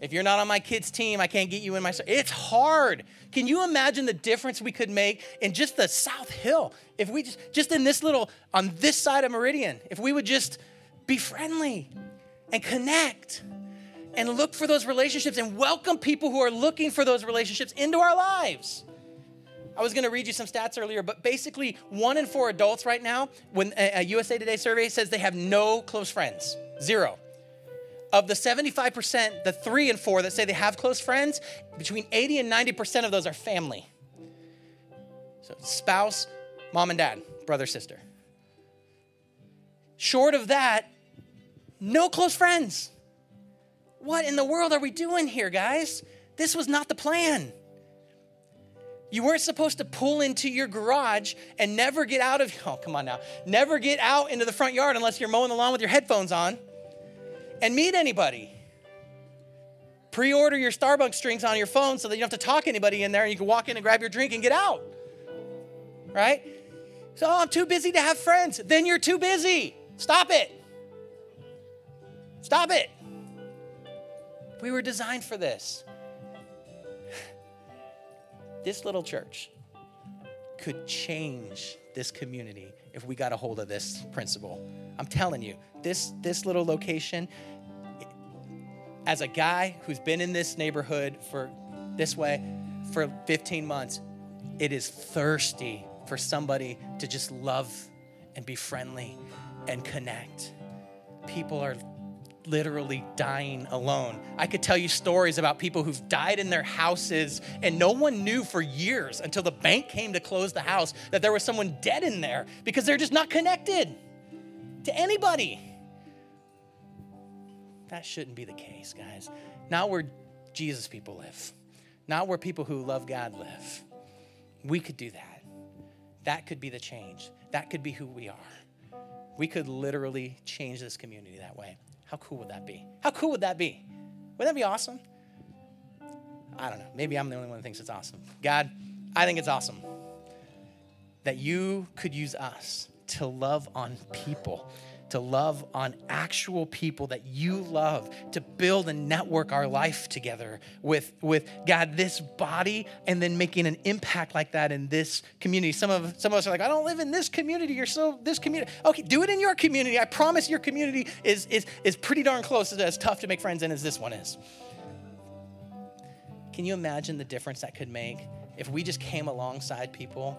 If you're not on my kids' team, I can't get you in my circle. It's hard. Can you imagine the difference we could make in just the South Hill? If we just, just in this little, on this side of Meridian, if we would just be friendly and connect and look for those relationships and welcome people who are looking for those relationships into our lives. I was going to read you some stats earlier, but basically, one in four adults right now, when uh, uh, a USA Today survey says they have no close friends, zero. Of the 75%, the three and four that say they have close friends, between 80 and 90% of those are family. So, spouse, mom and dad, brother, sister. Short of that, no close friends. What in the world are we doing here, guys? This was not the plan. You weren't supposed to pull into your garage and never get out of, oh, come on now, never get out into the front yard unless you're mowing the lawn with your headphones on and meet anybody. Pre order your Starbucks drinks on your phone so that you don't have to talk anybody in there and you can walk in and grab your drink and get out. Right? So, oh, I'm too busy to have friends. Then you're too busy. Stop it. Stop it. We were designed for this. This little church could change this community if we got a hold of this principle. I'm telling you, this, this little location, as a guy who's been in this neighborhood for this way for 15 months, it is thirsty for somebody to just love and be friendly and connect. People are literally dying alone. I could tell you stories about people who've died in their houses and no one knew for years until the bank came to close the house that there was someone dead in there because they're just not connected to anybody. That shouldn't be the case, guys. Not where Jesus people live, not where people who love God live. We could do that. That could be the change. That could be who we are. We could literally change this community that way. How cool would that be? How cool would that be? Wouldn't that be awesome? I don't know. Maybe I'm the only one who thinks it's awesome. God, I think it's awesome that you could use us to love on people to love on actual people that you love, to build and network our life together with, with God, this body, and then making an impact like that in this community. Some of, some of us are like, I don't live in this community. You're so, this community. Okay, do it in your community. I promise your community is, is, is pretty darn close, as tough to make friends in as this one is. Can you imagine the difference that could make if we just came alongside people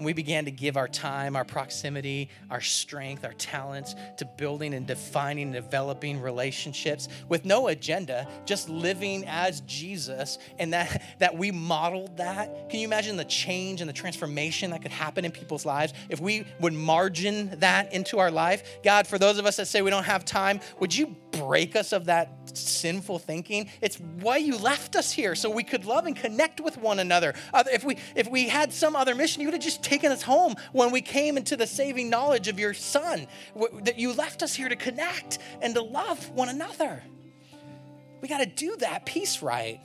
and we began to give our time, our proximity, our strength, our talents to building and defining and developing relationships with no agenda, just living as Jesus, and that, that we modeled that. Can you imagine the change and the transformation that could happen in people's lives if we would margin that into our life? God, for those of us that say we don't have time, would you break us of that sinful thinking. It's why you left us here so we could love and connect with one another. If we if we had some other mission, you would have just taken us home when we came into the saving knowledge of your Son. That you left us here to connect and to love one another. We got to do that piece right.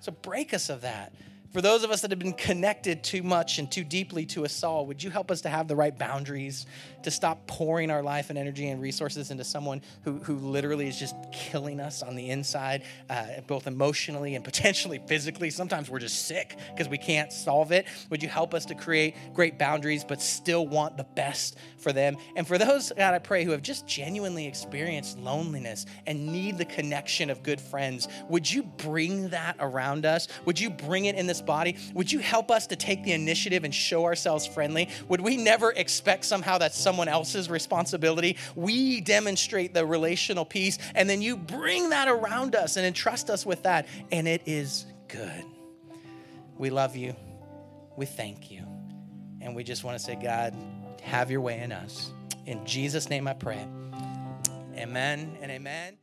So break us of that. For those of us that have been connected too much and too deeply to us all, would you help us to have the right boundaries, to stop pouring our life and energy and resources into someone who, who literally is just killing us on the inside, uh, both emotionally and potentially physically? Sometimes we're just sick because we can't solve it. Would you help us to create great boundaries but still want the best for them? And for those, God, I pray, who have just genuinely experienced loneliness and need the connection of good friends, would you bring that around us? Would you bring it in this body, would you help us to take the initiative and show ourselves friendly? Would we never expect somehow that's someone else's responsibility? We demonstrate the relational piece, and then you bring that around us and entrust us with that, and it is good. We love you. We thank you. And we just want to say, God, have your way in us. In Jesus' name I pray. Amen and amen.